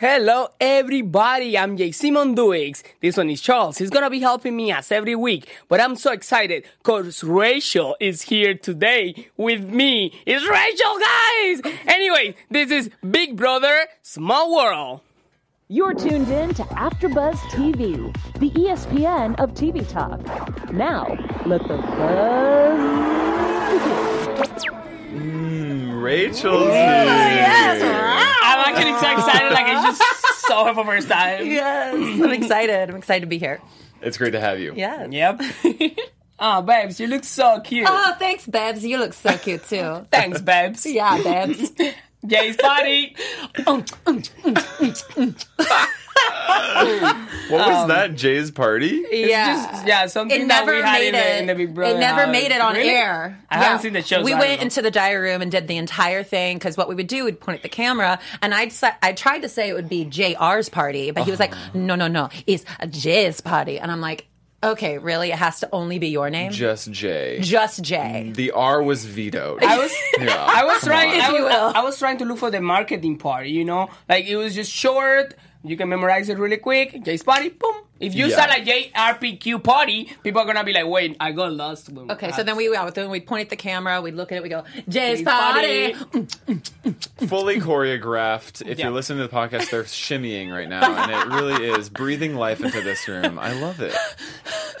Hello, everybody. I'm JC Mounduix. This one is Charles. He's gonna be helping me as every week, but I'm so excited because Rachel is here today with me. It's Rachel, guys! Anyway, this is Big Brother Small World. You're tuned in to AfterBuzz TV, the ESPN of TV talk. Now, let the buzz begin. Mm. Rachel's here. I'm actually so excited, like I just saw her for the first time. Yes, I'm excited. I'm excited to be here. It's great to have you. Yeah. Yep. oh, babes, you look so cute. Oh, thanks, Babs. You look so cute too. Thanks, babes. yeah, Babs. Jay's party. Um, um, um, What was that? Jay's party? yeah. Just, yeah, something it that never we had made in it. the, in the Big Brother it never house. made it on Really? air. I Yeah. haven't seen the show. We so I went don't know. into the diary room and did the entire thing because what we would do, we'd point at the camera, and I'd I tried to say it would be JR's party, but he was like, Uh-huh. "No, no, no, it's a Jay's party," and I'm like, "Okay, really? It has to only be your name, Just Jay. just Jay." The R was vetoed. I was, Yeah, I was come trying. on. I you was, will. I was trying to look for the marketing part. You know, like it was just short. You can memorize it really quick. Jay's party, boom. If you Yeah. say like JRPQ party, people are gonna be like, "Wait, I got lost." when- Okay, so then we then we'd point at the camera, we'd look at it, we go, Jay's Jay's party. party. fully choreographed. If Yeah. you're listening to the podcast, they're shimmying right now, and it really is breathing life into this room. I love it.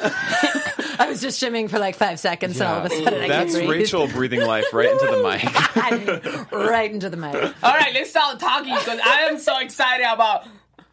I was just shimming for like five seconds, and all of a sudden I That's breathe. Rachel breathing life right into the mic. right into the mic. All right, let's start talking because I am so excited about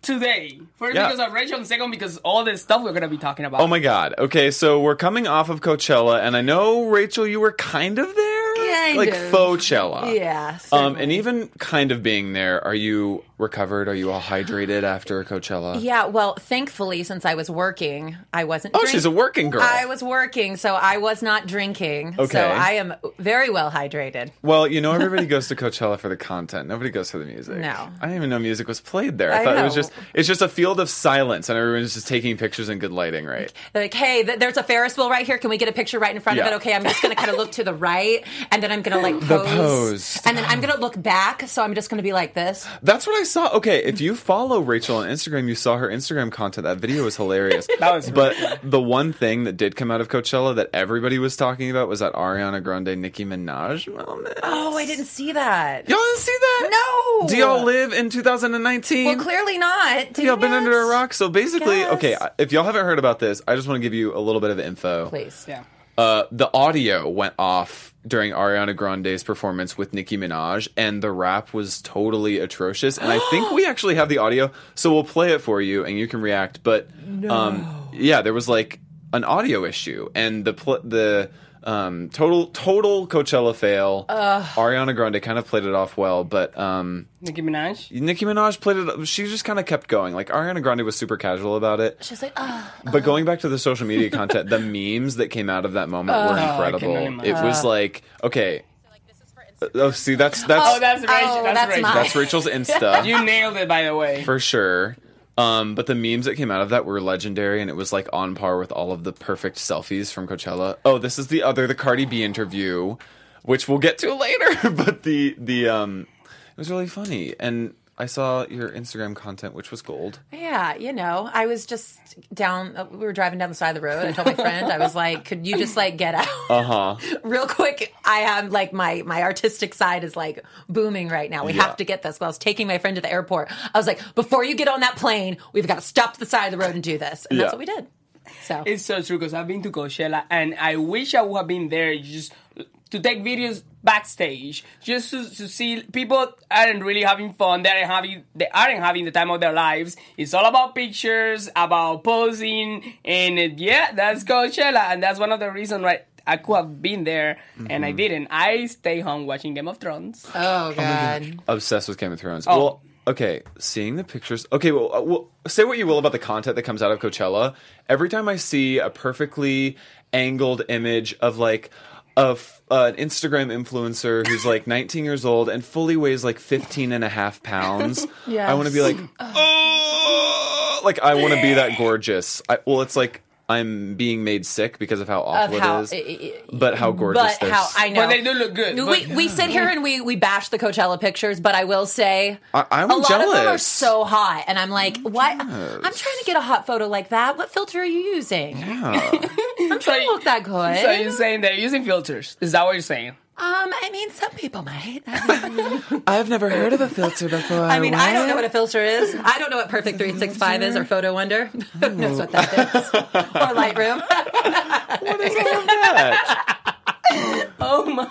today. First Yeah. because of Rachel, and second because all this stuff we're gonna be talking about. Oh my god. Okay, so we're coming off of Coachella, and I know Rachel, you were kind of there, Kind like of. Fauchella. Yeah. Um, and even kind of being there, are you recovered? Are you all hydrated after Coachella? yeah, well, thankfully, since I was working, I wasn't. Oh, drink- she's a working girl. I was working, so I was not drinking. Okay. So I am very well hydrated. Well, you know, everybody goes to Coachella for the content. Nobody goes for the music. No. I didn't even know music was played there. I, I thought it was know. just it's just a field of silence and everyone's just taking pictures in good lighting, right? They're like, hey, th- there's a Ferris wheel right here. Can we get a picture right in front Yeah. of it? Okay, I'm just going to kind of look to the right, and then I'm going to like pose. The pose. And then I'm going to look back, so I'm just going to be like this. That's what I saw. Okay, if you follow Rachel on Instagram, you saw her Instagram content. That video was hilarious. That was but the one thing that did come out of Coachella that everybody was talking about was that Ariana Grande Nicki Minaj moment. Oh, I didn't see that. Y'all didn't see that? No. Do y'all live in 2019? Well, clearly not. Did Y'all been not? under a rock? So basically, Yes. okay, if y'all haven't heard about this, I just want to give you a little bit of info. Please. yeah. Uh, the audio went off during Ariana Grande's performance with Nicki Minaj, and the rap was totally atrocious. And I think we actually have the audio, so we'll play it for you, and you can react. But um, yeah, there was like an audio issue, and the pl- the um, total total Coachella fail. Ariana Grande kind of played it off well, but um, Nicki Minaj. Nicki Minaj played it. She just kind of kept going. Like Ariana Grande was super casual about it. She's like, oh. But going back to the social media content, the memes that came out of that moment were incredible. It imagine. was like, okay. Oh, see, that's that's Oh, that's Rachel. Oh, that's, that's Rachel. mine. that's Rachel's Insta You nailed it, by the way. for sure. Um, but the memes that came out of that were legendary, and it was like on par with all of the perfect selfies from Coachella. Oh, this is the other, the Cardi B interview, which we'll get to later. but the the um, it was really funny, and I saw your Instagram content, which was gold. Yeah, you know, I was just down. uh, We were driving down the side of the road. I told my friend, I was like, "Could you just like get out Uh huh. real quick?" I have like my my artistic side is like booming right now. We Yeah. have to get this. Well, I was taking my friend to the airport. I was like, "Before you get on that plane, we've got to stop to the side of the road and do this." And Yeah. that's what we did. So It's so true because I've been to Coachella and I wish I would have been there just to take videos backstage, just to, to see people aren't really having fun. They aren't having they aren't having the time of their lives. It's all about pictures, about posing, and uh, yeah, that's Coachella, and that's one of the reasons why I could have been there and I didn't. I stay home watching Game of Thrones. oh god, obsessed with Game of Thrones. Oh. Well, okay, seeing the pictures. Okay, well, uh, well, say what you will about the content that comes out of Coachella. Every time I see a perfectly angled image of like a f- uh, an Instagram influencer who's like 19 years old and fully weighs like 15 and a half pounds, I want to be like, oh, like I want to be that gorgeous. I, well, it's like I'm being made sick because of how awful Of how- it is, eh, eh, eh, but how gorgeous. but their how s- I know But they do look good. We, but- we sit here and we we bash the Coachella pictures, but I will say I- I'm a lot of them are so hot, and I'm like, what? I'm trying to get a hot photo like that. What filter are you using? I'm trying to look that good. So you're saying they're using filters? Is that what you're saying? Um, I mean, some people might. I've never heard of a filter before. I mean, I don't know what a filter is. I don't know what Perfect 365 is or Photo Wonder. Who knows what that is? or Lightroom. What is that? Oh my!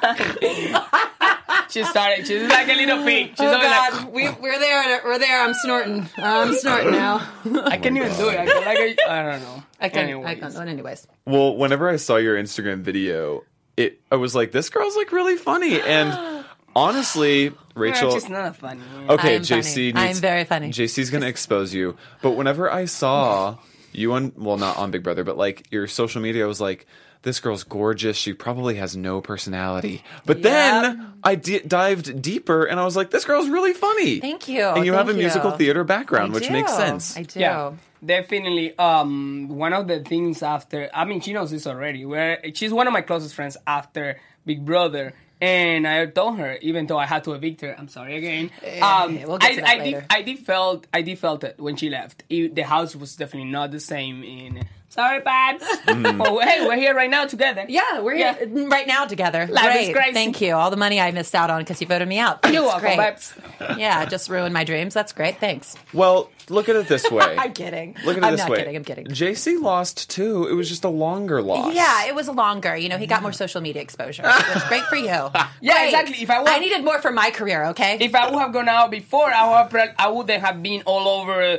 she started. She's like a little pig. She's Oh always God, we, we're there. We're there. I'm snorting. I'm snorting now. like, I can't even do it. I feel like I, I don't know. I can't. Anyways. can. But anyways, Well, whenever I saw your Instagram video, it I was like, this girl's like really funny, and honestly, Rachel. She's not funny. Okay, I am JC. funny. Needs, I am very funny. JC's gonna expose you. But whenever I saw you on, well, not on Big Brother, but like your social media, was like, this girl's gorgeous. She probably has no personality. But then I di- dived deeper, and I was like, this girl's really funny. Thank you. And you have a Thank musical you. theater background, I which do. makes sense. I do. Yeah, definitely. Um, one of the things after, I mean, she knows this already. Where she's one of my closest friends after Big Brother, and I told her, even though I had to evict her, I'm sorry again. Um, we'll I, I did, I did felt, I did felt it when she left. It- the house was definitely not the same. In sorry, Babs. Mm. oh, hey, we're here right now together. Yeah, we're Yeah. here right now together. Life is Great. crazy. Thank you. All the money I missed out on because you voted me out. You're That's welcome, great. Babs. Yeah, just ruined my dreams. That's great. Thanks. Well, look at it this way. I'm kidding. Look at it this way. I'm not way. kidding. I'm kidding. JC lost too. It was just a longer loss. Yeah, it was a longer. You know, he got more social media exposure, which was great for you. Yeah, Great. exactly. If I want- I needed more for my career. Okay. If I would have gone out before, I would have, I would have been all over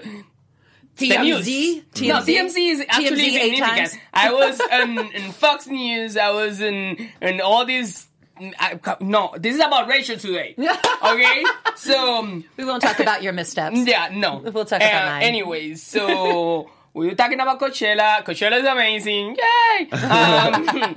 the news. TMZ. No, TMZ is actually TMZ significant. I was in, in Fox News. I was in in all these. I, no, this is about Rachel today. Okay, so We won't talk about your missteps. yeah, no. We'll talk about mine. Anyways, so we were talking about Coachella. Coachella is amazing. Yay! Um,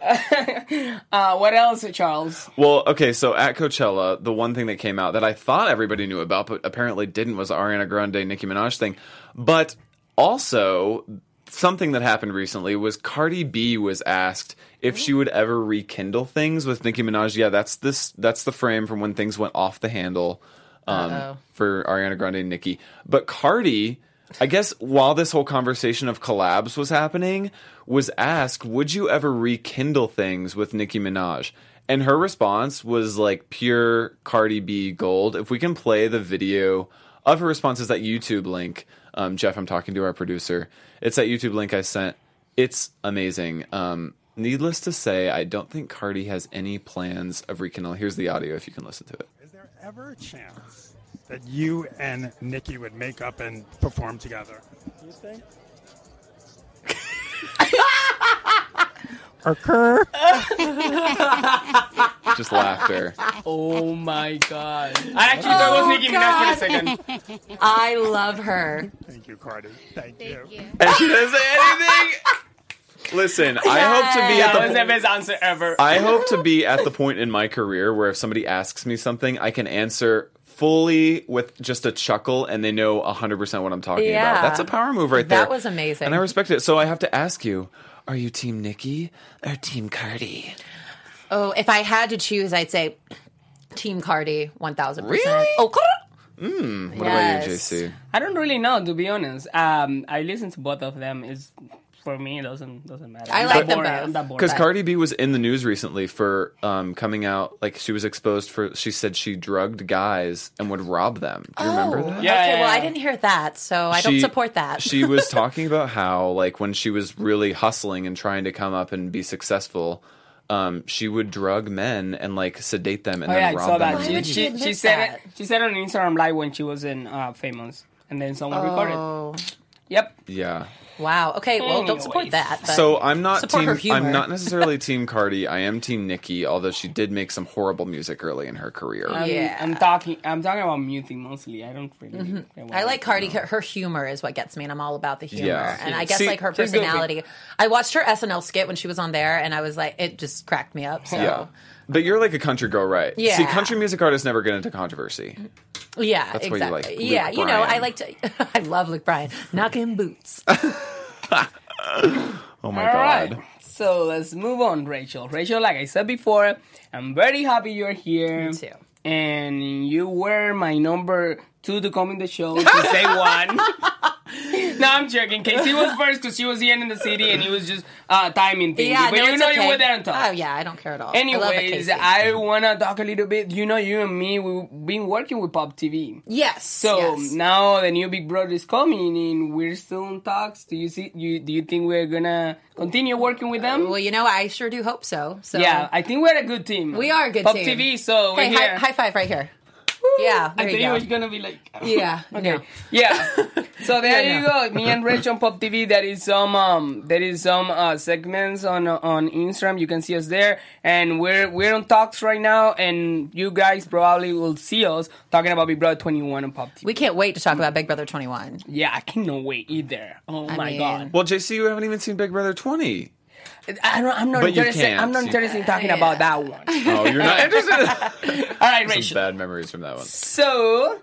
uh, what else, Charles? Well, okay, so at Coachella, the one thing that came out that I thought everybody knew about, but apparently didn't, was Ariana Grande Nicki Minaj thing. But also, something that happened recently was Cardi B was asked if she would ever rekindle things with Nicki Minaj. Yeah, that's this. That's the frame from when things went off the handle um, for Ariana Grande and Nicki. But Cardi. I guess while this whole conversation of collabs was happening, was asked, "Would you ever rekindle things with Nicki Minaj?" And her response was like pure Cardi B gold. If we can play the video of her response, is that YouTube link. Um, Jeff, I'm talking to our producer. It's that YouTube link I sent. It's amazing. Um, needless to say, I don't think Cardi has any plans of rekindling. Here's the audio if you can listen to it. Is there ever a chance that you and Nicki would make up and perform together? Do you think? Occur. Just laughter. Oh my god! I actually thought oh, it was Nicki Minaj for a second. I love her. Thank you, Cardi. Thank, you. and she doesn't say anything. Listen, I hope to be at That was the the best answer ever. I hope to be at the point in my career where if somebody asks me something, I can answer fully with just a chuckle and they know 100% what I'm talking Yeah. about. That's a power move right there. That was amazing. And I respect it. So I have to ask you, are you team Nicki or team Cardi? Oh, if I had to choose, I'd say Team Cardi, one thousand percent. Really? Oh, What about you, JC? I don't really know, to be honest. Um, I listen to both of them. Is for me, it doesn't doesn't matter. I I'm like them boring. both. I'm that boring. Because Cardi B was in the news recently for um, coming out, like she was exposed for, she said she drugged guys and would rob them. Do you remember that? Yeah, okay. yeah, Well, I didn't hear that, so I don't She- support that. she was talking about how, like, when she was really hustling and trying to come up and be successful, um, she would drug men and like sedate them and Oh then yeah, I rob saw them. that. Why She, would she she, admit she said that? it. She said it on Instagram Live when she was in uh, Famous, and then someone recorded. oh, Yep. Yeah. Wow. Okay. Well, don't support that. But So I'm not team. her humor. I'm not necessarily team Cardi. I am team Nicki, although she did make some horrible music early in her career. I'm, Yeah. I'm talking. I'm talking about music mostly. I don't really. Mm-hmm. I like Cardi. Her, her humor is what gets me, and I'm all about the humor. Yeah. And I guess See, like her personality. I watched her SNL skit when she was on there, and I was like, it just cracked me up. So yeah. But you're like a country girl, right? Yeah. See, country music artists never get into controversy. yeah, That's why you exactly. like Luke yeah, you know, Bryan. I like to. I love Luke Bryan knocking boots. Oh my All god. right. So let's move on, Rachel. Rachel, like I said before, I'm very happy you're here. Me too. And you were my number two to come in the show to say one. no, I'm joking. Kaycee was first because she was here in the city and he was just uh, timing things. Yeah, but no, you know okay. you were there and talk. Oh yeah, I don't care at all. I Anyways, Kaycee. I, wanna talk a little bit. You know, you and me, we've been working with Pop TV. yes. So yes. now the new Big Brother is coming, and we're still in talks. Do you see? You do you think we're gonna continue working with them? well, you know, I sure do hope so. So yeah, I think we're a good team. we are a good Pop team. TV, so we're Hey, here. high, high five right here. Yeah, I there think you it was gonna be like Yeah, okay no. yeah. So there Yeah, you no. go. Me and Rich on Pop TV. There is some um there is some uh segments on on Instagram. You can see us there, and we're we're on talks right now, and you guys probably will see us talking about Big Brother 21 on Pop TV. We can't wait to talk about Big Brother 21. yeah, I cannot wait either. Oh I my mean- god. Well, JC, you haven't even seen Big Brother 20. I don't, I'm not But you interested. can't I'm not see- interested in talking about that one. Oh, you're not interested? All right, Rachel. Some bad memories from that one. So,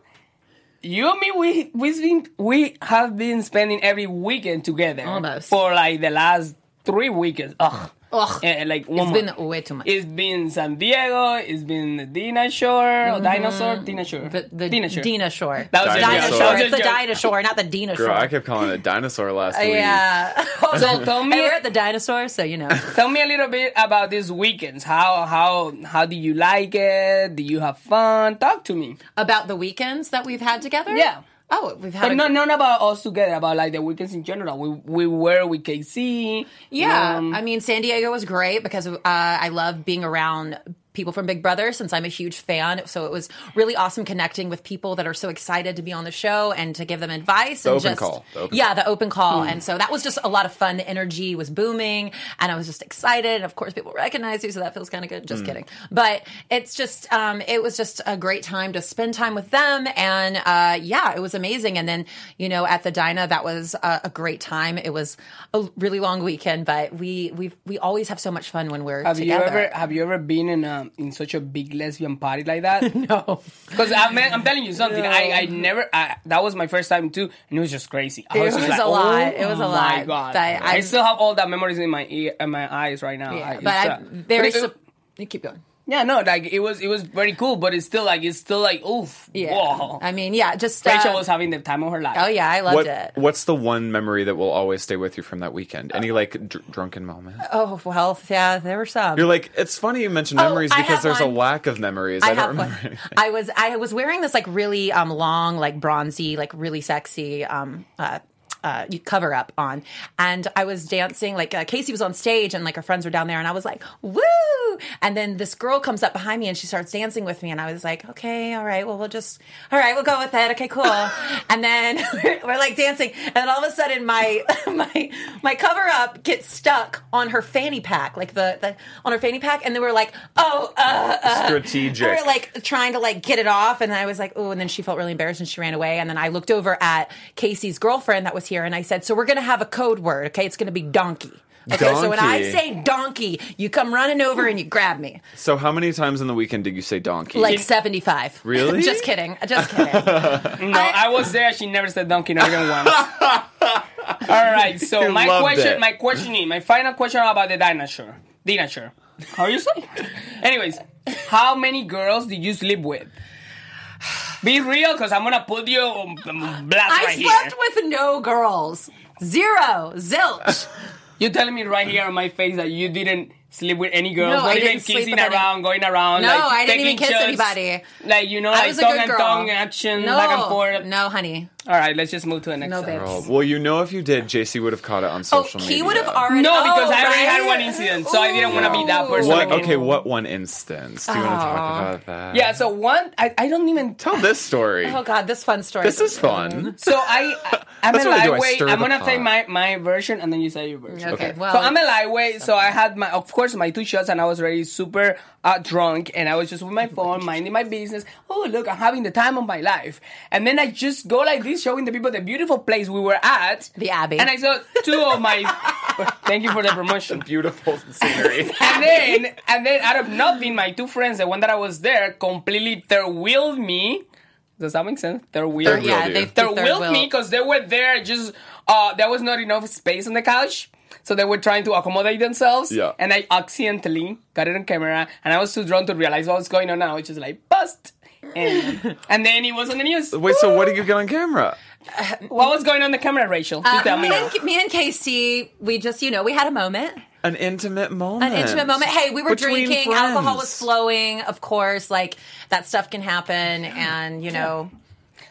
you and me, we we've been we have been spending every weekend together Almost. for like the last three weekends. Ugh. Ugh. Eh, like one It's month. been way too much. It's been San Diego. It's been the Dinah Shore, or Dinosaur, Dinah Shore, the, the Dinah Shore. Dinah Shore. That was a Dina joke. Shore. That was a It's the joke. Dinah Shore, not the Dina Girl, Shore. I kept calling it dinosaur last week. yeah. So tell me, we're at the dinosaur, so you know. tell me a little bit about these weekends. How how how do you like it? Do you have fun? Talk to me. About the weekends that we've had together? Yeah. Oh, we've had But not not about us together. About like the weekends in general. We we were with Kaycee. Yeah, um, I mean, San Diego was great because uh, I love being around people from Big Brother since I'm a huge fan. So it was really awesome connecting with people that are so excited to be on the show and to give them advice. The and open just, call. The open yeah, the open call. And so that was just a lot of fun. The energy was booming, and I was just excited. And Of course, people recognize you, so that feels kind of good. Just kidding, but it's just um, it was just a great time to spend time with them, and uh, yeah, it was amazing. And then you know at the Dinah, that was a, a great time. It was a really long weekend, but we we we always have so much fun when we're Have together. you ever have you ever been in a in such a big lesbian party like that? no. Because I'm, I'm telling you something. I, I never. I, that was my first time too, and it was just crazy. I It just was like, a lot. Oh It was a my lot. god! But I, I- still have all that memories in my ear, in my eyes right now. Yeah, it's, but uh, I'm very. but it- you keep going. Yeah, no, like it was it was very cool, but it's still like it's still like oof. Yeah. Whoa. I mean, yeah, just Rachel uh, was having the time of her life. Oh yeah, I loved What, it. what's the one memory that will always stay with you from that weekend? Any like dr- drunken moment? Oh well, yeah, there were some. You're like, it's funny you mention Oh, memories I because there's one. a lack of memories. I, I don't have remember. one. I was I was wearing this like really um long like bronzy like really sexy um uh, uh cover up on and I was dancing like uh, Kaycee was on stage and like her friends were down there and I was like woo and then this girl comes up behind me and she starts dancing with me and I was like okay all right well we'll just all right we'll go with it okay cool and then we're, we're like dancing and then all of a sudden my my my cover up gets stuck on her fanny pack like the, the on her fanny pack and then we're like oh uh, uh Strategic. we were like trying to like get it off, and I was like, oh, and then she felt really embarrassed and she ran away. And then I looked over at Kaycee's girlfriend that was here, and I said, so we're gonna have a code word, okay? It's gonna be donkey. Okay, so when I say donkey, you come running over and you grab me. so how many times in the weekend did you say donkey? Like 75. Really? just kidding. Just kidding. No, I, was there. She never said donkey, not even once. All right. So You my question, it. my question, is- my final question about the dinosaur. Dinosaur. How you say? Anyways, how many girls did you sleep with? Be real, because I'm gonna put you on on blast I right slept here. with no girls. Zero. Zilch. You telling me right here on my face that you didn't sleep with any girls, No, not I even didn't sleep kissing with any- around, going around. No, like, I didn't even kiss shots, anybody. Like you know, I like was a tongue good and tongue action, No. back and forth. No, honey. All right, let's just move to the next. No, one. babes. Oh, well, you know, if you did, JC would have caught it on Oh, social he media. would have already. No, because oh, I already had one incident, so I didn't want to be that Ooh. person What? again. Okay, what one instance? Do you want to talk about that? Yeah, so one, I, I don't even. Tell this story. Oh God, this fun story. this is fun. So I, I I'm a what I do, I lightweight. I'm gonna say my my version, and then you say your version. Okay, Okay. well, So I'm a lightweight, so I had my, of course, my two shots, and I was already super uh, drunk, and I was just with my phone, minding my business. Oh, look, I'm having the time of my life, and then I just go like this, showing the people the beautiful place we were at, The Abbey. and I saw two of my. thank you for the promotion. Beautiful scenery. And then, and then, out of nothing, my two friends, the one that I was there, completely third wheeled me. Does that make sense? Third wheeled. Third yeah, wheeled they you. Third third wheeled me because they were there. Just uh, there was not enough space on the couch. So they were trying to accommodate themselves. Yeah. And I accidentally got it on camera, and I was too drunk to realize what was going on. Now I was just like, bust. And, and then he was on the news. Wait, so what did you get on camera? What was going on the camera, Rachel? You tell me me, now. and, me and Kaycee, we just, you know, we had a moment. An intimate moment. An intimate moment. Hey, we were Between drinking, friends. alcohol was flowing, of course, like that stuff can happen and you know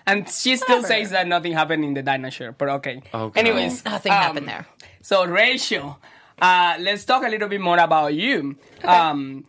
And she still Whatever. says that nothing happened in the dinosaur, but okay. Okay. Anyways, nothing um, happened there. So, Rachel, uh, let's talk a little bit more about you. Um,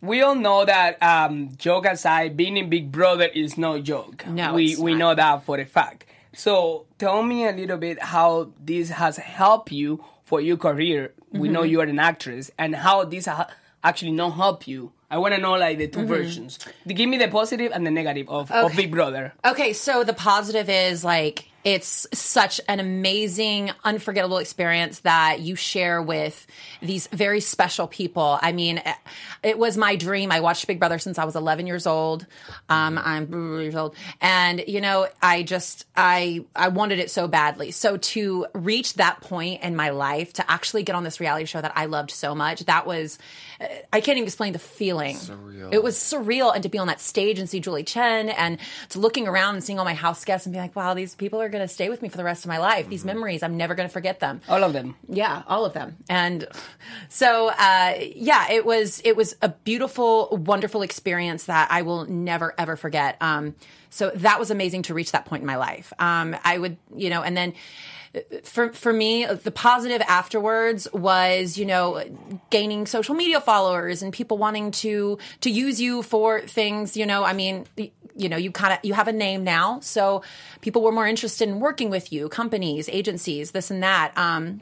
we all know that, um, joke aside, being in Big Brother is no joke. No, we we know that for a fact. So, tell me a little bit how this has helped you for your career. We know Mm-hmm. you are an actress, and how this ha- actually not help you. I want to know like the 2 versions. Give me the positive and the negative of, of Mm-hmm. Big Brother. Okay, so the positive is like it's such an amazing, unforgettable experience that you share with these very special people. I mean, it was my dream. I watched Big Brother since I was 11 years old. Um, I'm years old, and you know, I just I I wanted it so badly. So to reach that point in my life, to actually get on this reality show that I loved so much, that was I can't even explain the feeling. Surreal. It was surreal, and to be on that stage and see Julie Chen, and to looking around and seeing all my house guests and being like, "Wow, these people are going to stay with me for the rest of my life. These memories, I'm never going to forget them." All of them. Yeah, all of them. And so, uh, yeah, it was it was a beautiful, wonderful experience that I will never ever forget. Um, so that was amazing to reach that point in my life. Um, I would, you know, and then for for me, the positive afterwards was, you know, gaining social media followers and people wanting to to use you for things. You know, I mean, you know, you kind of you have a name now, so people were more interested in working with you, companies, agencies, this and that. Um,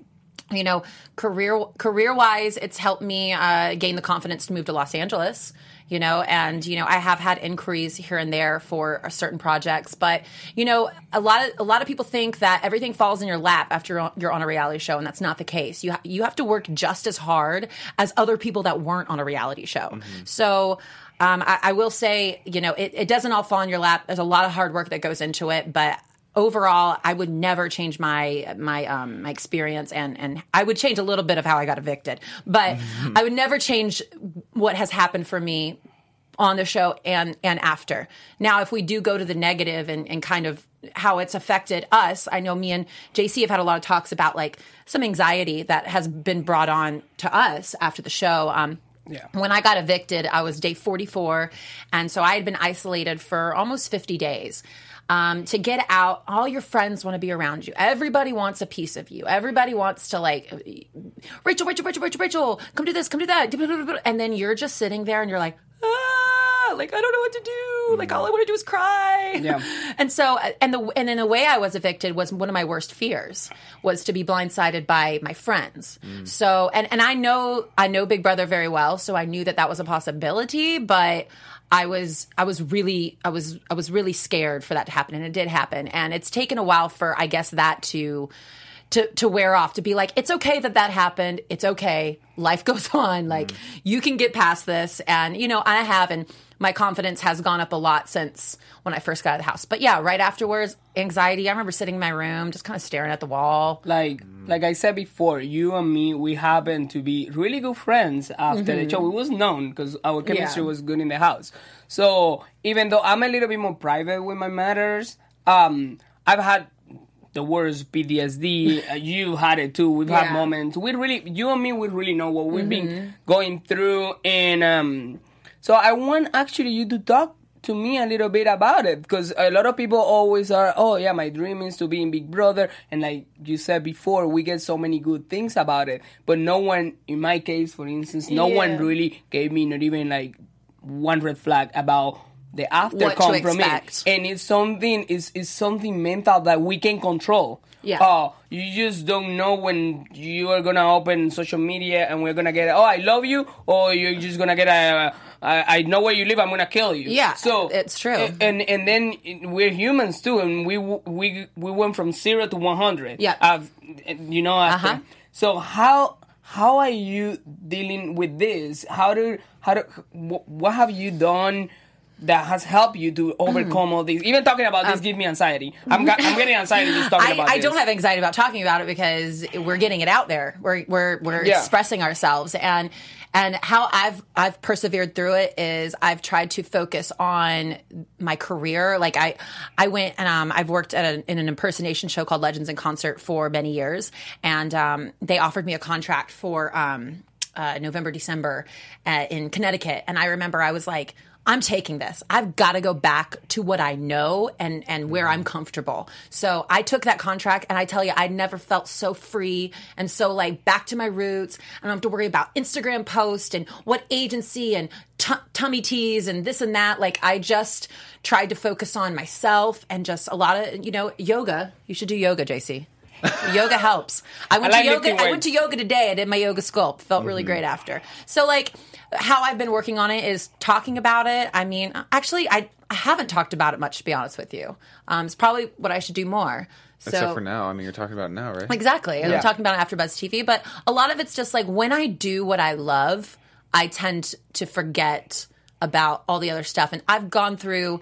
you know, career career wise, it's helped me uh, gain the confidence to move to Los Angeles. You know, and you know, I have had inquiries here and there for certain projects, but you know, a lot of a lot of people think that everything falls in your lap after you're on, you're on a reality show, and that's not the case. You ha- you have to work just as hard as other people that weren't on a reality show. So. Um, I, I will say, you know, it, it doesn't all fall in your lap. There's a lot of hard work that goes into it, but overall, I would never change my my um, my experience, and and I would change a little bit of how I got evicted, but I would never change what has happened for me on the show and and after. Now, if we do go to the negative and, and kind of how it's affected us, I know me and JC have had a lot of talks about like some anxiety that has been brought on to us after the show. Um, Yeah. When I got evicted, I was day 44. And so I had been isolated for almost 50 days. Um, to get out, all your friends want to be around you. Everybody wants a piece of you. Everybody wants to like, Rachel, Rachel, Rachel, Rachel, Rachel, come do this, come do that. And then you're just sitting there and you're like, ah, like, I don't know what to do. Like, all I mm. want to do is cry. Yeah. And so, and the, and in a way I was evicted was one of my worst fears was to be blindsided by my friends. Mm. So, and, and I know, I know Big Brother very well. So I knew that that was a possibility, but I was, I was really, I was, I was really scared for that to happen. And it did happen. And it's taken a while for, I guess, that to, to to wear off to be like it's okay that that happened it's okay life goes on like mm. you can get past this and you know i have and my confidence has gone up a lot since when i first got out of the house but yeah right afterwards anxiety i remember sitting in my room just kind of staring at the wall like like I said before, you and me, we happened to be really good friends after the show. It was known because our chemistry Yeah. was good in the house. So even though I'm a little bit more private with my matters, um, I've had the worst PTSD. uh, you had it too. We've had moments. We really, you and me, we really know what we've been going through, and um, so I want actually you to talk to me a little bit about it because a lot of people always are oh yeah my dream is to be in big brother and like you said before we get so many good things about it but no one in my case for instance no one really gave me not even like one red flag about the after What come from it. and it's something is is something mental that we can control. Yeah. oh you just don't know when you are gonna open social media and we're gonna get oh i love you or you're just gonna get a I, I know where you live i'm gonna kill you Yeah, so it's true. and and then we're humans too and we we we went from zero to 100 Yeah. I've- you know after Uh-huh. so how how are you dealing with this how do how do wh- what have you done that has helped you to overcome all these? Even talking about this give me anxiety. I'm, ga- I'm getting anxiety just talking I, about I this. don't have anxiety about talking about it because we're getting it out there. We're we're we're Yeah. expressing ourselves and and how I've I've persevered through it is I've tried to focus on my career. Like I I went and um, I've worked at a, in an impersonation show called Legends in Concert for many years, and um, they offered me a contract for um, uh, November December uh, in Connecticut, and I remember I was like. I'm taking this. I've got to go back to what I know and and where I'm comfortable. So I took that contract, and I tell you, I never felt so free and so like back to my roots. I don't have to worry about Instagram post and what agency and t- tummy teas and this and that. Like I just tried to focus on myself and just a lot of you know yoga. You should do yoga, JC. yoga helps. I went I like to yoga. I went to yoga today. I did my yoga sculpt. Felt really mm-hmm. great after. So like how I've been working on it is talking about it. I mean, actually, I, I haven't talked about it much to be honest with you. Um, it's probably what I should do more. So, Except for now. I mean, you're talking about it now, right? Exactly. Yeah. I'm talking about AfterBuzz TV, but a lot of it's just like when I do what I love, I tend to forget about all the other stuff. And I've gone through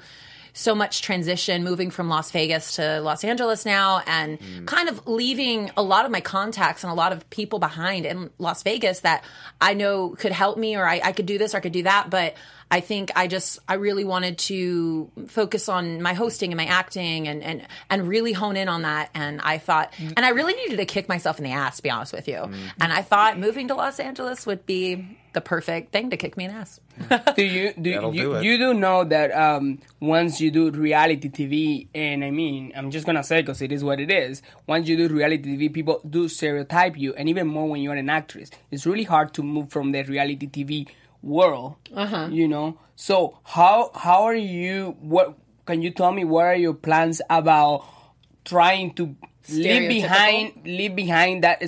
so much transition moving from Las Vegas to Los Angeles now and mm. kind of leaving a lot of my contacts and a lot of people behind in Las Vegas that I know could help me or I, I could do this or I could do that. But I think I just I really wanted to focus on my hosting and my acting and and and really hone in on that. And I thought, mm. and I really needed to kick myself in the ass, to be honest with you. Mm. And I thought moving to Los Angeles would be the perfect thing to kick me in ass. do you do That'll you, do you do know that um, once you do reality TV, and I mean, I'm just gonna say because it is what it is. Once you do reality TV, people do stereotype you, and even more when you're an actress. It's really hard to move from the reality TV world. Uh-huh. You know. So how how are you? What can you tell me? What are your plans about trying to leave behind leave behind that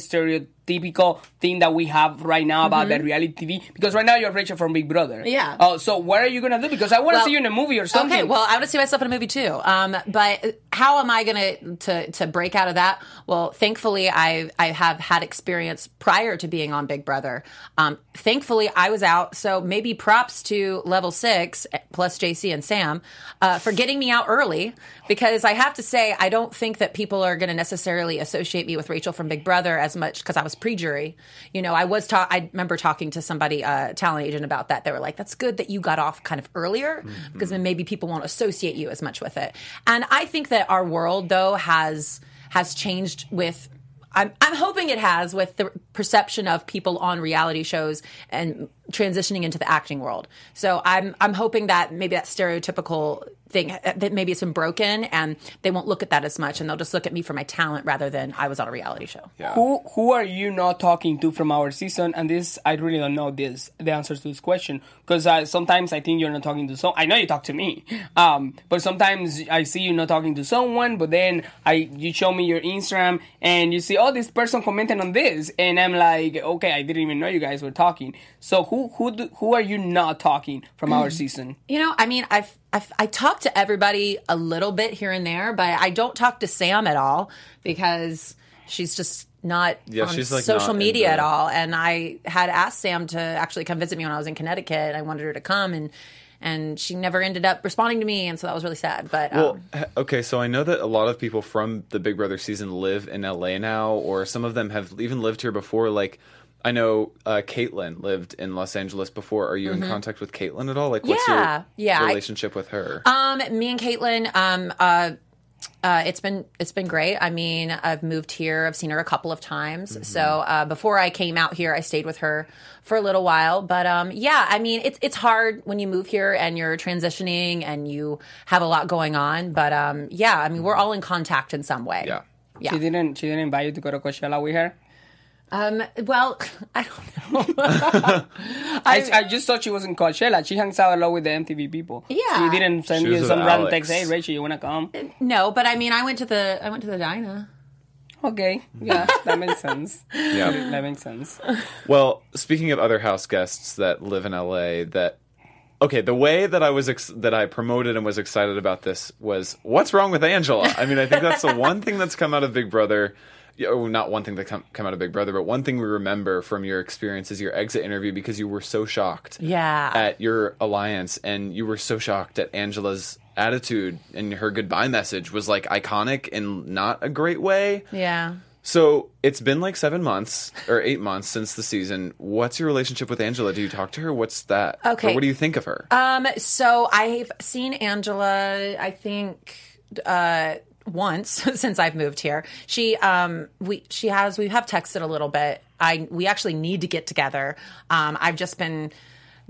stereotypical thing that we have right now about the reality TV? Because right now you're Rachel from Big Brother. Mm-hmm. Yeah. Oh, so what are you gonna do? Because I want to Well, see you in a movie or something. Okay, well, I want to see myself in a movie too. Um, but how am I going to to break out of that? Well, thankfully, I I have had experience prior to being on Big Brother. Um, thankfully, I was out, so maybe props to Level Six plus JC and Sam uh, for getting me out early. Because I have to say, I don't think that people are going to necessarily associate me with Rachel from Big Brother as much because I was pre-jury. You know, I was ta- I remember talking to somebody, uh, talent agent, about that. They were like, "That's good that you got off kind of earlier because then maybe people won't associate you as much with it." And I think that our world though has has changed with. I'm, I'm hoping it has with the perception of people on reality shows and transitioning into the acting world. So I'm I'm hoping that maybe that stereotypical thing that maybe it's been broken and they won't look at that as much and they'll just look at me for my talent rather than I was on a reality show. Who who are you not talking to from our season? And this I really don't know this the answers to this question because uh, sometimes I think you're not talking to some. I know you talk to me, um, but sometimes I see you not talking to someone. But then I you show me your Instagram and you see oh this person commented on this, and I'm like okay I didn't even know you guys were talking. So who who do, who are you not talking from our season? You know, I mean, I've, I've I talk to everybody a little bit here and there, but I don't talk to Sam at all because she's just not Yeah, on she's, like, social not media into at all. And I had asked Sam to actually come visit me when I was in Connecticut. I wanted her to come, and and she never ended up responding to me, and so that was really sad. But um, okay, so I know that a lot of people from the Big Brother season live in LA now, or some of them have even lived here before. Like, I know uh, Kaitlyn lived in Los Angeles before. Are you in contact with Kaitlyn at all? Like, what's Mm-hmm. Yeah, your yeah, I- relationship with her? Um, me and Kaitlyn, um, uh, uh, it's been it's been great. I mean, I've moved here. I've seen her a couple of times. Mm-hmm. So uh, before I came out here, I stayed with her for a little while. But um, yeah, I mean, it's it's hard when you move here and you're transitioning and you have a lot going on. But um, yeah, I mean, we're all in contact in some way. yeah. Yeah. She didn't she didn't invite you to go to Coachella with her. Um, well, I don't know. I, I just thought she was in Coachella. She hangs out a lot with the MTV people. Yeah. She didn't send She was you with some random Alex. text. Hey, Rachel, you wanna come? no, but I mean, I went to the I went to the diner. Okay, yeah, that makes sense. Yeah. That makes sense. Well, speaking of other house guests that live in LA, that okay, the way that I was ex- that I promoted and was excited about this was what's wrong with Angela? I mean, I think that's the one thing that's come out of Big Brother. Oh, not one thing that come, come out of Big Brother, but one thing we remember from your experience is your exit interview because you were so shocked Yeah. at your alliance and you were so shocked at Angela's attitude and her goodbye message was like iconic in not a great way. yeah. So it's been like seven months or eight months since the season. What's your relationship with Angela? Do you talk to her? What's that? Or Okay. what do you think of her? Um, so I've seen Angela, I think, uh, once since I've moved here. She, um, we, she has, we have texted a little bit. I, we actually need to get together. Um, I've just been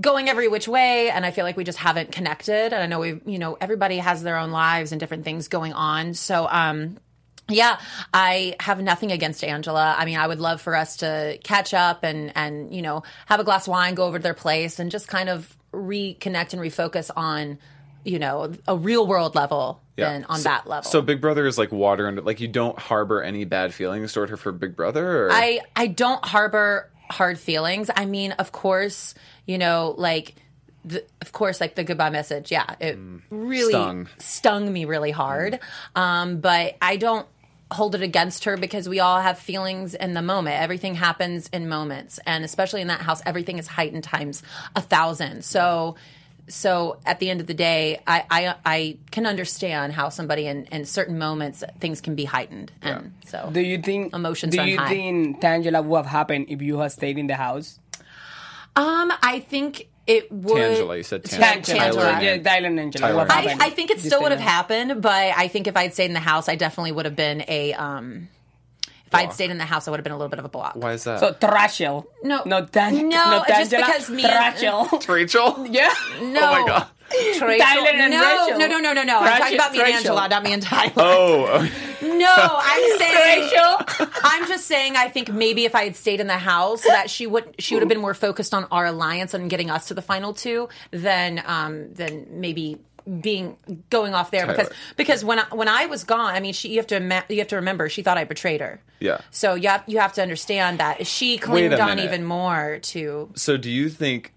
going every which way and I feel like we just haven't connected. And I know we, you know, everybody has their own lives and different things going on. So, um, yeah, I have nothing against Angela. I mean, I would love for us to catch up and and you know have a glass of wine, go over to their place, and just kind of reconnect and refocus on you know a real world level than on So- that level. So Big Brother is like water under like you don't harbor any bad feelings toward her for Big Brother or I I don't harbor hard feelings. I mean, of course, you know, like. The, of course, like the goodbye message, yeah, it really Stung. stung me really hard. Um, but I don't hold it against her because we all have feelings in the moment. Everything happens in moments, and especially in that house, everything is heightened times a thousand. So, so at the end of the day, I I, I can understand how somebody in, in certain moments things can be heightened, and so Do you think Emotions Do you high. think Tangela would have happened if you had stayed in the house? um, I think it would. Tangela, you said Tan- Tangela. Tangela, Tangela. yeah, Tyler and Angela. Tyler would have and I, I think it still would have happened, but I think if I'd stayed in the house, I definitely would have been a. Um, if I'd stayed in the house, I would have been a little bit of a block. Why is that? So Trashel. No. no, Tan- No, no just Tangela, because me and- Trashel. Rachel? yeah. No. Oh my God. Rachel- Tyler and no, Rachel. no, no, no, no, no. I'm talking about me and Rachel. Angela, not me and Tyler. Oh, No, I'm saying Rachel. I'm just saying I think maybe if I had stayed in the house that she would she would have been more focused on our alliance and getting us to the final two than um than maybe being going off there because Tyler. because when I, when I was gone I mean she you have to ima- you have to remember she thought I betrayed her. Yeah. So you have you have to understand that she clinged on minute. even more to so do you think?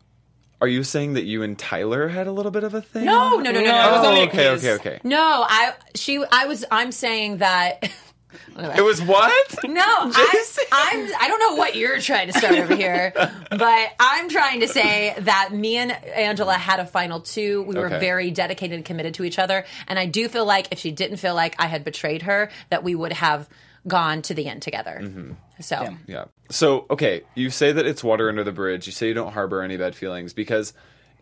Are you saying that you and Tyler had a little bit of a thing? No, no, no, no, no. No, Oh, okay, okay, okay. No, I she I was I'm saying that It was what? No, I, I'm. I don't know what you're trying to start over here, but I'm trying to say that me and Angela had a final two. We were Okay. very dedicated and committed to each other, and I do feel like if she didn't feel like I had betrayed her, that we would have gone to the end together. Mm-hmm. So Yeah. So, okay, you say that it's water under the bridge. You say you don't harbor any bad feelings because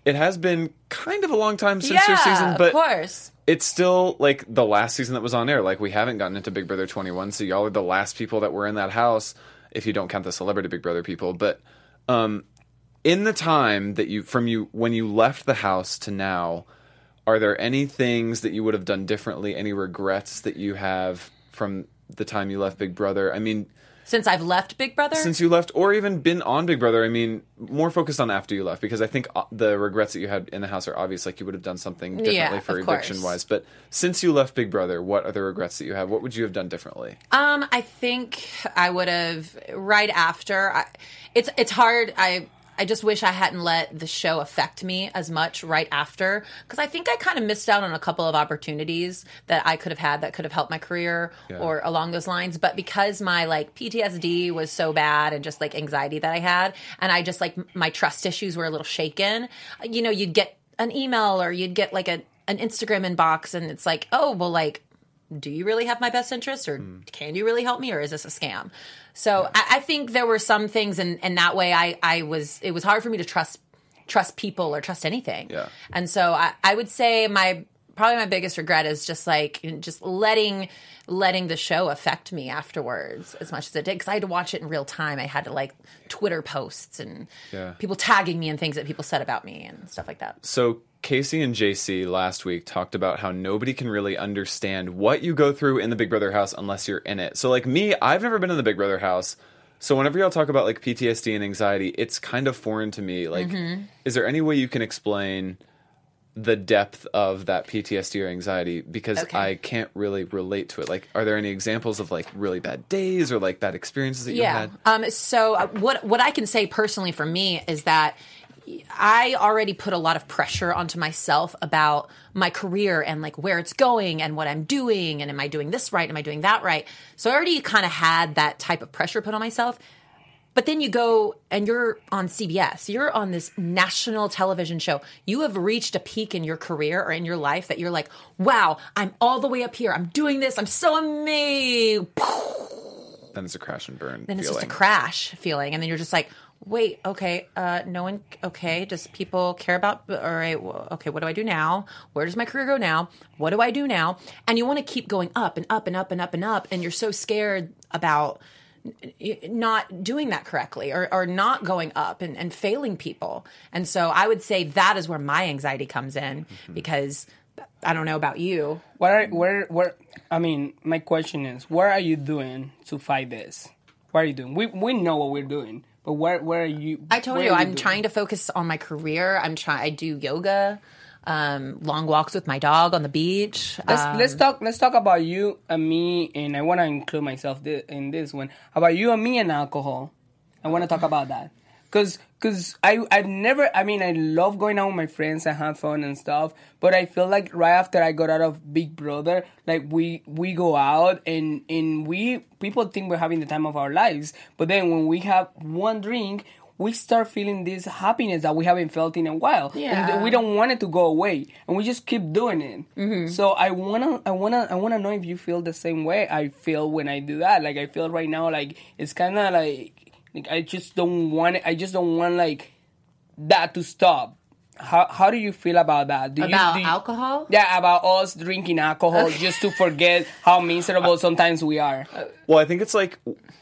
it has been kind of a long time since your season, but of course. it's still like the last season that was on air. Like we haven't gotten into Big Brother 21, so y'all are the last people that were in that house if you don't count the celebrity Big Brother people, but um in the time that you from you when you left the house to now, are there any things that you would have done differently, any regrets that you have from the time you left Big Brother? I mean, Since I've left Big Brother, since you left or even been on Big Brother, I mean, more focused on after you left because I think uh, the regrets that you had in the house are obvious. Like you would have done something differently Yeah, for eviction wise. But since you left Big Brother, what are the regrets that you have? What would you have done differently? Um, I think I would have right after. I, it's it's hard. I I just wish I hadn't let the show affect me as much right after because I think I kind of missed out on a couple of opportunities that I could have had that could have helped my career or along those lines. But because my like PTSD was so bad and just like anxiety that I had, and I just like my trust issues were a little shaken. You know, you'd get an email or you'd get like a an Instagram inbox, and it's like, oh well, like do you really have my best interest or hmm. can you really help me or is this a scam? So I, I think there were some things and in that way I, I was it was hard for me to trust trust people or trust anything. Yeah. and so I, I would say my probably my biggest regret is just like just letting letting the show affect me afterwards as much as it did because i had to watch it in real time. I had to like twitter posts and Yeah. people tagging me and things that people said about me and stuff like that. So Kaycee and JC last week talked about how nobody can really understand what you go through in the Big Brother house unless you're in it. So like me, I've never been in the Big Brother house. So whenever y'all talk about like PTSD and anxiety, it's kind of foreign to me. Like Mm-hmm. is there any way you can explain the depth of that PTSD or anxiety because Okay. I can't really relate to it. Like are there any examples of like really bad days or like bad experiences that you yeah. had? Um, so uh, what what I can say personally for me is that I already put a lot of pressure onto myself about my career and like where it's going and what I'm doing and am I doing this right? Am I doing that right? So I already kind of had that type of pressure put on myself. But then you go and you're on CBS. You're on this national television show. You have reached a peak in your career or in your life that you're like, wow, I'm all the way up here. I'm doing this. I'm so amazing. Then it's a crash and burn. Then it's just a crash feeling. And then you're just like, wait, okay, uh, no one, okay, does people care about, all right, well, okay, what do I do now? Where does my career go now? What do I do now? And you want to keep going up and up and up and up and up. And you're so scared about not doing that correctly or, or not going up and, and failing people. And so I would say that is where my anxiety comes in because I don't know about you. What are where where? I mean, my question is, what are you doing to fight this? What are you doing? We we know what we're doing, but where where are you? I told what you I'm doing? trying to focus on my career. I'm trying. I do yoga, um, long walks with my dog on the beach. Let's Um, let's talk let's talk about you and me, and I want to include myself thi- in this one. About you and me and alcohol. I want to talk about that. Cause, cause I, I never. I mean, I love going out with my friends and have fun and stuff. But I feel like right after I got out of Big Brother, like we we go out and and we people think we're having the time of our lives. But then when we have one drink, we start feeling this happiness that we haven't felt in a while. Yeah. And we don't want it to go away, and we just keep doing it. mm-hmm. So I wanna, I wanna, I wanna know if you feel the same way I feel when I do that. Like I feel right now, like it's kind of like, like I just don't want it. I just don't want like that to stop. How how do you feel about that? Do About do alcohol? Yeah, about us drinking alcohol just to forget how miserable sometimes we are. Well, I think it's like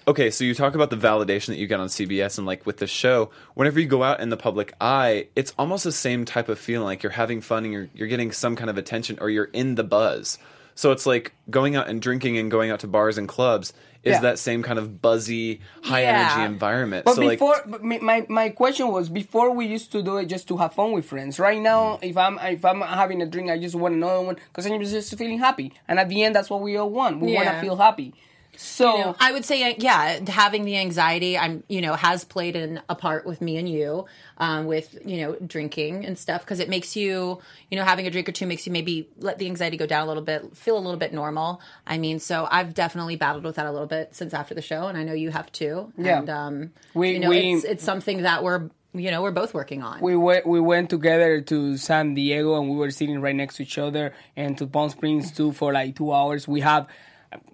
okay, so you talk about the validation that you get on CBS and like with the show, whenever you go out in the public eye, it's almost the same type of feeling like you're having fun and you're you're getting some kind of attention or you're in the buzz. So it's like going out and drinking and going out to bars and clubs is Yeah. that same kind of buzzy, high Yeah. energy environment. But so like before, but my, my my question was before we used to do it just to have fun with friends. Right now, mm. if I'm if I'm having a drink, I just want another one because I'm just feeling happy. And at the end, that's what we all want. We want to feel happy. So I would say, uh, yeah, having the anxiety, I'm, you know, has played in a part with me and you, um, with you know, drinking and stuff because it makes you, you know, having a drink or two makes you maybe let the anxiety go down a little bit, feel a little bit normal. I mean, so I've definitely battled with that a little bit since after the show, and I know you have too. Yeah. and um, We- you know, we- it's it's something that we're, you know, we're both working on. we went we went together to San Diego and we were sitting right next to each other and to Palm Springs too for like two hours. We have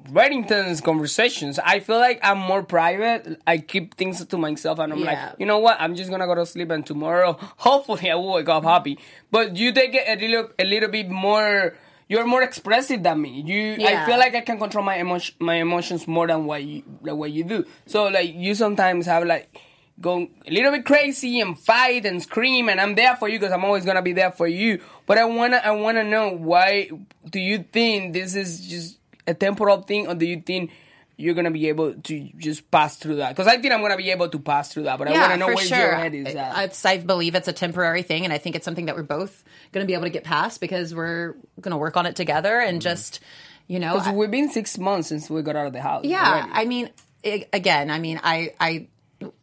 very intense conversations. I feel like I'm more private. I keep things to myself and I'm Yeah. like, you know what? I'm just gonna go to sleep and tomorrow, hopefully, I will wake up happy. But you take it a little a little bit more. You're more expressive than me. You, I feel like I can control my emotion, my emotions more than what you, like what you do. So like you sometimes have like go a little bit crazy and fight and scream and I'm there for you because I'm always gonna be there for you. But I wanna I wanna know why do you think this is just a temporal thing or do you think you're gonna be able to just pass through that? Because I think I'm gonna be able to pass through that, but I wanna know for where sure. your head is at. It's, I believe it's a temporary thing, and I think it's something that we're both going to be able to get past because we're going to work on it together and mm-hmm. just, you know, Because we've been six months since we got out of the house. yeah. already. I mean, i again, I mean, I, I,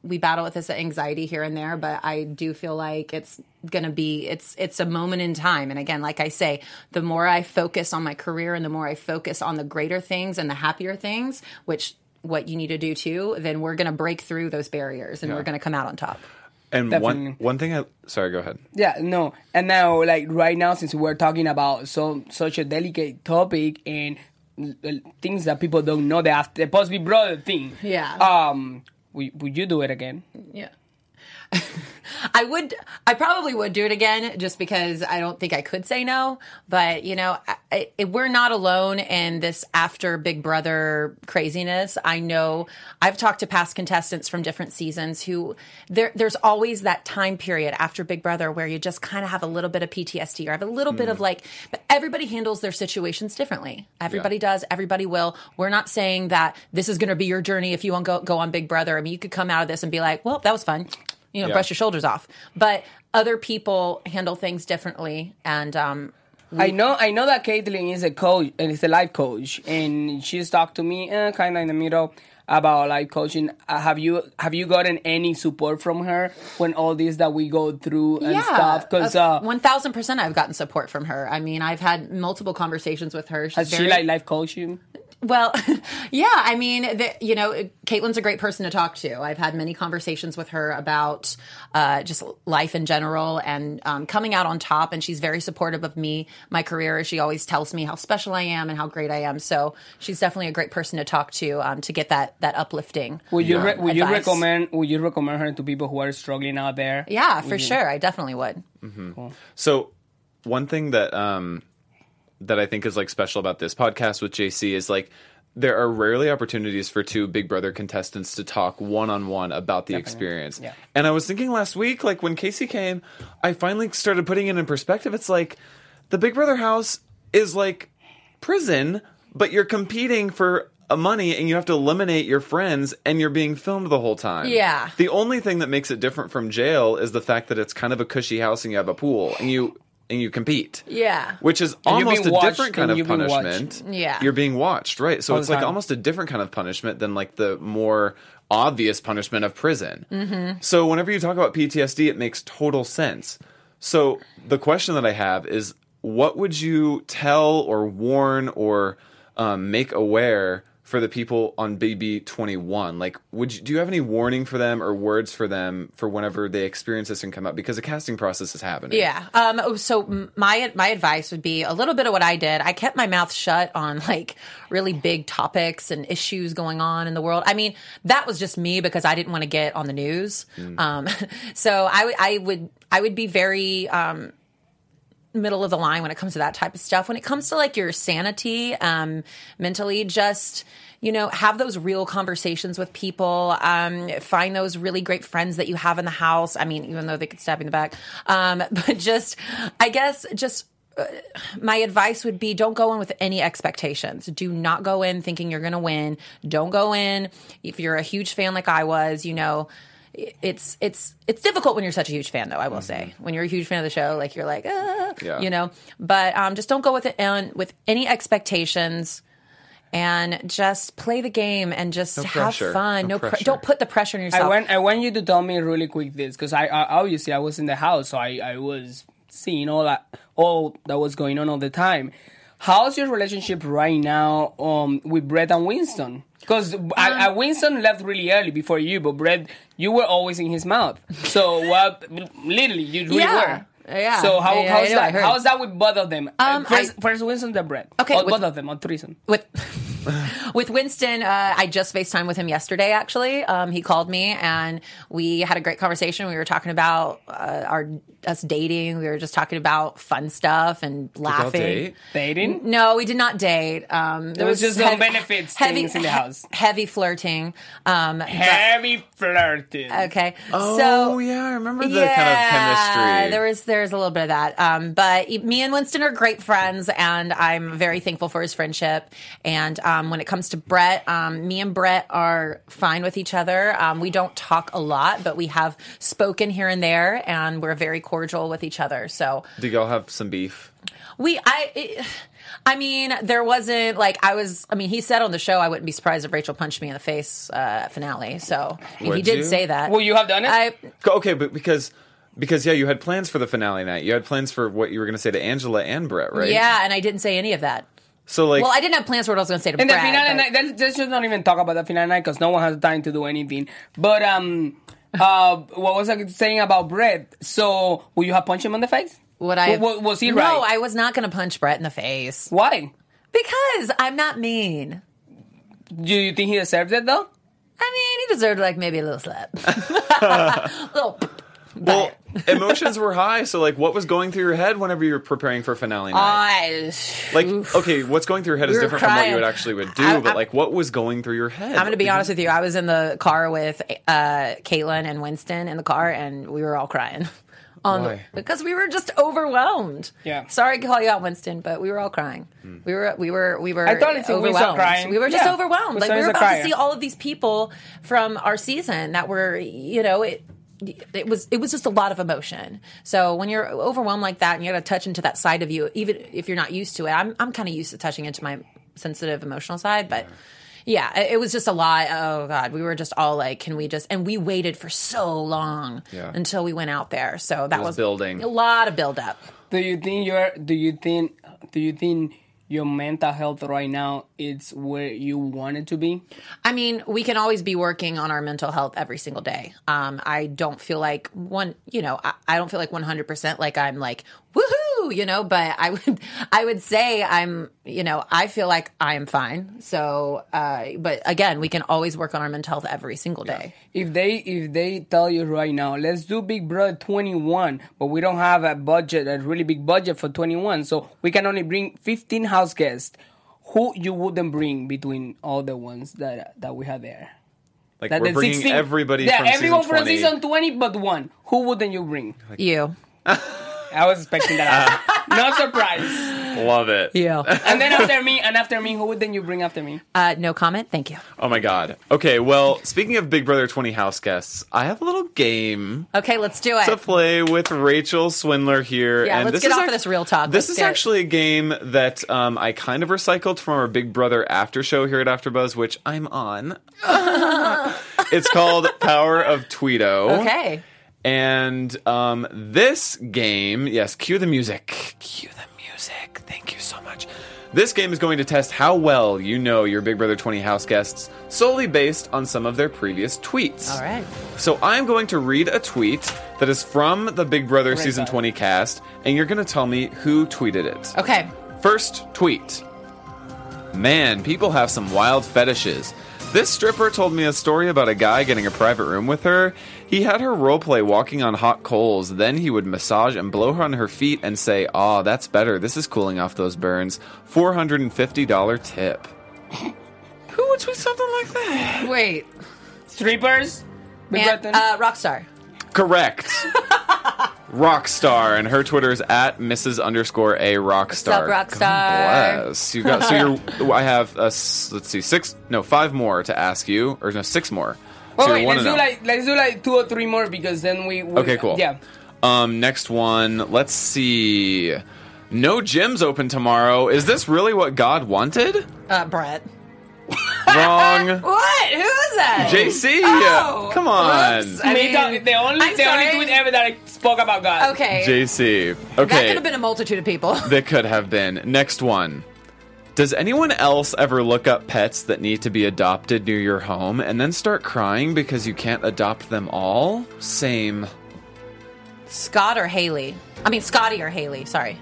we battle with this anxiety here and there, but I do feel like it's going to be it's it's a moment in time. And again, like I say, the more I focus on my career and the more I focus on the greater things and the happier things, which what you need to do too, then we're going to break through those barriers and we're going to come out on top. and Definitely. one one thing I sorry, go ahead. Yeah, no. And now, like right now, since we're talking about so such a delicate topic and uh, things that people don't know, the after the post Big Brother thing. Yeah. Um, would, would you do it again? Yeah. I would, I probably would do it again just because I don't think I could say no. But, you know, I, I, we're not alone in this after Big Brother craziness. I know I've talked to past contestants from different seasons who there, there's always that time period after Big Brother where you just kind of have a little bit of PTSD or have a little bit of mm. like, but everybody handles their situations differently. Everybody does. Everybody will. We're not saying that this is going to be your journey if you want to go, go on Big Brother. I mean, you could come out of this and be like, well, that was fun you know, Yeah. brush your shoulders off. But other people handle things differently, and um, I know, I know that Kaitlyn is a coach and is a life coach, and she's talked to me uh, kind of in the middle about life coaching. Uh, have you have you gotten any support from her when all this that we go through and stuff? Because uh, one thousand percent, I've gotten support from her. I mean, I've had multiple conversations with her. She's has very, she like life coach you? Well, yeah, I mean, the, you know, Kaitlyn's a great person to talk to. I've had many conversations with her about uh, just life in general and um, coming out on top. And she's very supportive of me, my career. She always tells me how special I am and how great I am. So she's definitely a great person to talk to um, to get that that uplifting. Would you re- Yeah. would you recommend would you recommend her to people who are struggling out there? Yeah, for sure. I definitely would. So, one thing that um, that I think is like special about this podcast with JC is like there are rarely opportunities for two Big Brother contestants to talk one on one about the experience. Yeah. And I was thinking last week, like when Kaycee came, I finally started putting it in perspective. It's like the Big Brother house is like prison, but you're competing for money and you have to eliminate your friends and you're being filmed the whole time. Yeah. The only thing that makes it different from jail is the fact that it's kind of a cushy house and you have a pool and you and you compete. Yeah. Which is And you're almost being a watched different kind and of you're being watched. punishment. Yeah. You're being watched, right? So All it's the like time. almost a different kind of punishment than like the more obvious punishment of prison. Mm-hmm. So whenever you talk about PTSD, it makes total sense. So the question that I have is what would you tell or warn or um, make aware for the people on BB21? like would you do you have any warning for them or words for them for whenever they experience this and come up because the casting process is happening Yeah. Um, so my my advice would be a little bit of what I did. I kept my mouth shut on like really big topics and issues going on in the world. I mean, that was just me because I didn't want to get on the news. Um, so I would- I would I would be very um, middle of the line when it comes to that type of stuff. When it comes to like your sanity, um, mentally, just you know, have those real conversations with people. Um, find those really great friends that you have in the house. I mean, even though they could stab you in the back, um, but just, I guess, just. uh, My advice would be don't go in with any expectations. Do not go in thinking you're going to win. Don't go in if you're a huge fan like I was, you know, it's it's it's difficult when you're such a huge fan though i will say when you're a huge fan of the show like you're like ah, Yeah. you know but um, just don't go with it and with any expectations and just play the game and just have pressure. fun No no, pre- pressure. don't put the pressure on yourself I want I want you to tell me really quick this because I, I obviously I was in the house, so I, I was seeing all that all that was going on all the time. How's your relationship right now um, with Brett and Winston? Because I, I, Winston left really early before you, but Brett, you were always in his mouth. So what? literally, you really Yeah. were. Yeah. So how, Yeah, how's that? How's that with both of them? Um, first, I- first Winston, then Brett. Okay, with- both of them on threesome. with with Winston, uh, I just FaceTime with him yesterday. Actually, um, he called me and we had a great conversation. We were talking about uh, our us dating. We were just talking about fun stuff and y'all laughing. date? Dating. No, we did not date. Um, there was just some benefits things in the house. Heavy flirting. Um, but- Heavy flirting. okay. oh so yeah i remember the kind of chemistry there was there's a little bit of that. Um, but me and Winston are great friends, and I'm very thankful for his friendship. And um, when it comes to Brett, um, me and Brett are fine with each other. Um, we don't talk a lot, but we have spoken here and there, and we're very cordial with each other. So do y'all have some beef we, I. It, I mean, there wasn't like I was. I mean, he said on the show, I wouldn't be surprised if Rachel punched me in the face uh, finale. So I mean, he did you? say that. Will you have done it? I, okay but because because yeah you had plans for the finale night you had plans for what you were going to say to angela and brett right Yeah, and I didn't say any of that. so like Well, I didn't have plans for what I was going to say to In the finale but- night, let's, let's just not even talk about the finale night because no one has time to do anything. But um, uh, what was I saying about Brett? So, will you have punched him in the face? Would I? W- w- was he no, right? I was not going to punch Brett in the face Why? because I'm not mean. Do you think he deserved it though? I mean, he deserved like maybe a little slap, little. Well emotions were high so like what was going through your head whenever you were preparing for finale night I, like okay what's going through your head is We were different from what you would actually would do I- but I- like what was going through your head I'm going to be honest with you. I was in the car with uh, Kaitlyn and Winston in the car, and we were all crying. On the, because we were just overwhelmed. Yeah. Sorry to call you out, Winston, but we were all crying. We were, we were, we were. I thought it's a overwhelmed. crying. We were just Yeah. overwhelmed. Like we is were about to see all of these people from our season that were, you know, it. It was it was just a lot of emotion. So when you're overwhelmed like that and you got to touch into that side of you, even if you're not used to it, I'm I'm kind of used to touching into my sensitive emotional side, but. Yeah, it it was just a lot. Oh God, we were just all like, "Can we just?" And we waited for so long Yeah. until we went out there. So that was was building. a lot of build up. Do you think you're? Do you think? Do you think your mental health right now it's where you want it to be? I mean, we can always be working on our mental health every single day. Um, I don't feel like one, you know, I, I don't feel like 100% like I'm like, woohoo, you know, but I would, I would say I'm, you know, I feel like I am fine. So, uh, but again, we can always work on our mental health every single day. If they if they tell you right now, let's do Big Brother 21, but we don't have a budget, a really big budget for 21, so we can only bring 15 house guests. Who you wouldn't bring between all the ones that that we have there? Like That we're bringing 16 everybody yeah, from everyone season from season 20 but one. Who wouldn't you bring? You. I was expecting that. no surprise. Love it. Yeah. And then after me, and after me, who would then you bring after me? Uh, no comment. Thank you. Oh my god. Okay, well, speaking of Big Brother 20 house guests, I have a little game Okay, let's do it. to play with Rachel Swindler here. Yeah, and let's this get is off of this real talk. This Let's is do it. actually a game that um, I kind of recycled from our Big Brother after show here at AfterBuzz, which I'm on. it's called Power of Tweedo. okay. And um, this game, yes, cue the music. Cue the music. Thank you so much. This game is going to test how well you know your Big Brother 20 house guests, solely based on some of their previous tweets. All right. So I'm going to read a tweet that is from the Big Brother season 20 cast, and you're going to tell me who tweeted it. Okay. First tweet. Man, people have some wild fetishes. This stripper told me a story about a guy getting a private room with her. He had her roleplay walking on hot coals, then he would massage and blow her on her feet and say, Aw, that's better. This is cooling off those burns. $450 tip. Who would tweet something like that? Wait. Strippers? Big And, Brother? uh, Rockstar. Correct. Rockstar, and her Twitter is at Mrs. underscore a Rockstar. What's up, Rockstar? God bless. You got so you're. I have a, let's see six no five more to ask you or no six more. Oh, So wait, let's do like let's do like two or three more because then we. we Okay, cool. Yeah. Um, next one. Let's see. No gyms open tomorrow. Is this really what God wanted? Uh, Brett. Wrong. What? Who is that? JC. Oh, Come on. whoops. I mean, talk- the only I'm the only sorry. tweet ever that I spoke about God. Okay. JC. Okay. That could have been a multitude of people. That could have been. Next one. Does anyone else ever look up pets that need to be adopted near your home and then start crying because you can't adopt them all? Same. Scott or Haleigh? I mean, Scottie or Haleigh. Sorry.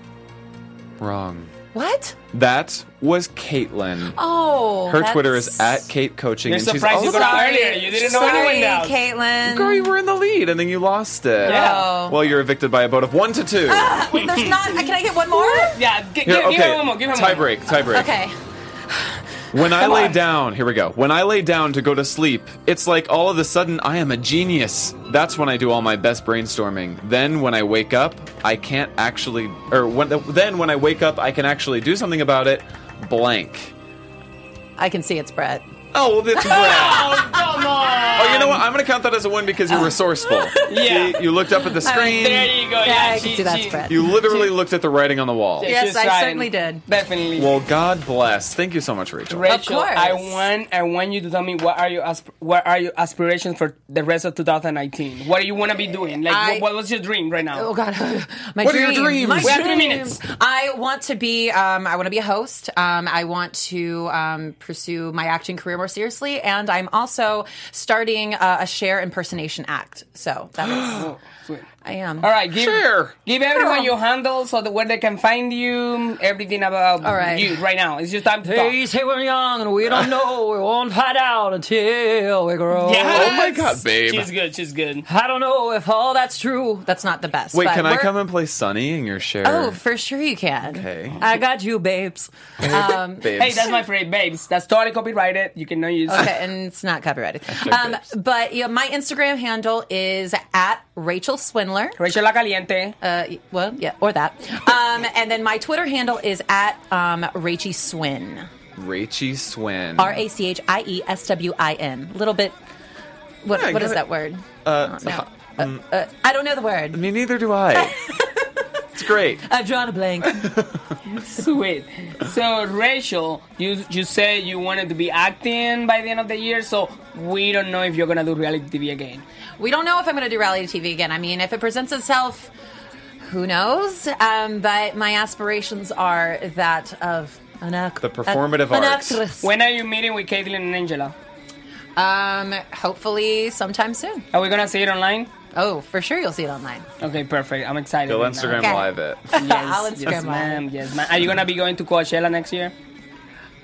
Wrong. What? That was Kaitlyn. Oh. Her Twitter is at Kate Coaching, You're and she's surprised you also got out earlier. You didn't know Sorry, anyone else. Kaitlyn. Girl, you were in the lead, and then you lost it. Yeah. Oh. Well, you're evicted by a vote of one to two. Ah, wait, there's not. Can I get one more? Yeah, g- Here, give, give okay. him one more. Give him tie one more. break. Tie break. Okay. When I Come lay on. down, here we go. When I lay down to go to sleep, it's like all of a sudden I am a genius. That's when I do all my best brainstorming. Then when I wake up, I can't actually, or when, then when I wake up, I can actually do something about it. Blank. I can see it's Brett. Oh, well, that's Brad. Oh, come on. Oh, you know what? I'm going to count that as a win because you're resourceful. Yeah. See, you looked up at the screen. There you go. Yeah, Yeah, I she, can see that she- Brett. You literally looked at the writing on the wall. Yeah, Yes, she's I trying. certainly did. Definitely. Well, God bless. Thank you so much, Rachel. Rachel, course. I want I want you to tell me what are your asp- what are your aspirations for the rest of 2019? What do you want to be doing? Like, I- what, what was your dream right now? Oh God, my What are your dream. dreams? My We have three dream. minutes. I want to be. Um, I want to be a host. Um, I want to um, pursue my acting career more seriously, and I'm also starting uh, a Cher impersonation act. So that is. Sweet. I am. All right, give Sure. give everyone your handle so that where they can find you, everything about All right. you right now. It's your time to They talk. say we're young and we don't know. We won't find out until we grow. Yes! Oh my God, babe. She's good. She's good. I don't know if all that's true. That's not the best. Wait, but can I we're- come and play Sonny in your Cher? Oh, for sure you can. Okay. I got you, babes. Um, Babes. Hey, that's my favorite, babes. That's totally copyrighted. You cannot use. Okay, and it's not copyrighted. Um, babes. but yeah, my Instagram handle is at Rachel Swindler. Rachel La Caliente. Uh, well, yeah, or that. Um, and then my Twitter handle is at um, Rachie Swin. Rachie Swin. R A C H I E S W I N. A little bit. What, Yeah, what give is it- that word? Uh, no. uh, uh, I don't know the word. I mean, neither do I. it's great. I've drawn a blank. Sweet. So Rachel, you you said you wanted to be acting by the end of the year, so we don't know if you're gonna do reality TV again. We don't know if I'm going to do reality TV again. I mean, if it presents itself, who knows? Um, but my aspirations are that of an act- The performative an arts. actress. When are you meeting with Kaitlyn and Angela? Um, hopefully sometime soon. Are we gonna see it online? Oh, for sure you'll see it online. Okay, perfect. I'm excited. Go right Instagram. Okay. live it. Yes, I'll Instagram yes, live. ma'am. Yes, ma'am. Are you gonna be going to Coachella next year?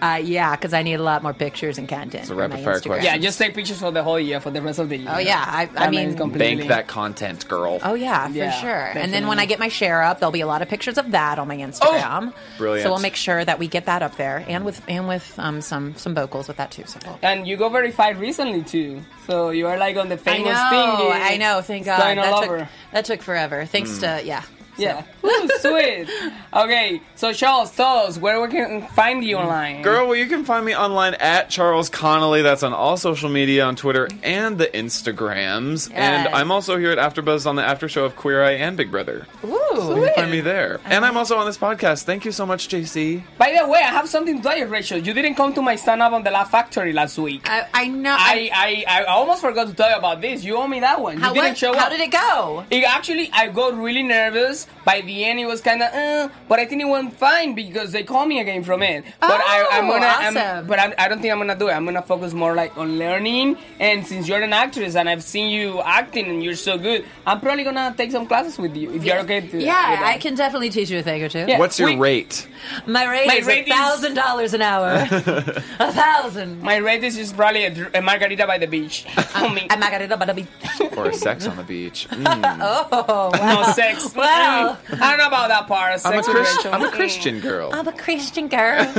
Uh, yeah, because I need a lot more pictures and content. a for rapid my fire Instagram. question. Yeah, just take pictures for the whole year, for the rest of the year. Oh yeah, I, I That mean, means completely- Bank that content, girl. Oh yeah, for Yeah, sure. And then when. I get my Cher up, there'll be a lot of pictures of that on my Instagram. Brilliant. So we'll make sure that we get that up there, and with and with um, some some vocals with that too. So we'll- And you got verified recently too, so you are like on the I famous know, thing. I know. Thank God going that took that took forever. Thanks to yeah. Yeah. Ooh, sweet. Okay, so Charles, tell us where we can find you online. Girl, well, you can find me online at Charles Connolly. That's on all social media, on Twitter and the Instagrams. And I'm also here at AfterBuzz on the after show of Queer Eye and Big Brother. Ooh. You can find me there. And I'm also on this podcast. Thank you so much, JC. By the way, I have something to tell you, Rachel. You didn't come to my stand up on the Laugh Factory last week. I, I know. I, I, I almost forgot to tell you about this. You owe me that one. how, you didn't what- show how up. did it go? It actually, I got really nervous. By the end, it was kind of, uh, but I think it went fine because they called me again from it. But I, I'm Oh, gonna, I'm- awesome. but I'm, I don't think I'm gonna do it. I'm gonna focus more like on learning. And since you're an actress and I've seen you acting and you're so good, I'm probably gonna take some classes with you if you're okay to. Yeah, with that. I can definitely teach you a thing or two. Yeah. What's your We- rate? My rate My is a thousand dollars an hour. a thousand. My rate is just probably a, a margarita by the beach. I mean, I'm not gonna but I'll. Or sex on the beach? Mm. Oh, wow. no sex. Well. I don't know about that part. I'm, a Sex Christ- I'm a. Christian girl. I'm a Christian girl.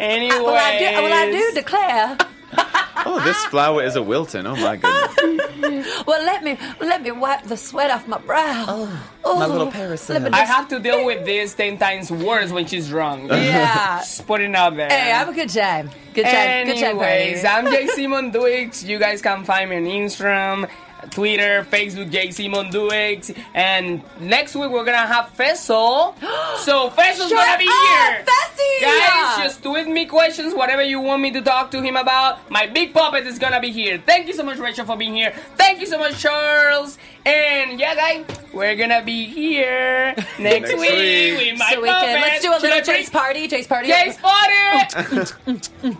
Anyway, uh, Will I do? Will I do declare? Oh, this flower is a Wilton. Oh my goodness. Well, let me let me wipe the sweat off my brow. Oh, my little parasol. Let me I have to deal with this ten times worse when she's drunk. Yeah. Just putting it out there. Hey, have a good time. Good time. Good time, Anyways. I'm Jay Simon Duix. You guys can find me on Instagram, Twitter, Facebook, JC Mounduix. And next week we're gonna have Fessel. So Fessel's Shut gonna be up, here. Fessy! Guys, just tweet me questions, whatever you want me to talk to him about. My big puppet is gonna be here. Thank you so much, Rachel, for being here. Thank you so much, Charles. And yeah, guys, we're gonna be here next, Next week, week. with my so we can puppet. let's do a little bring- Jace party. Jace party. Jace party.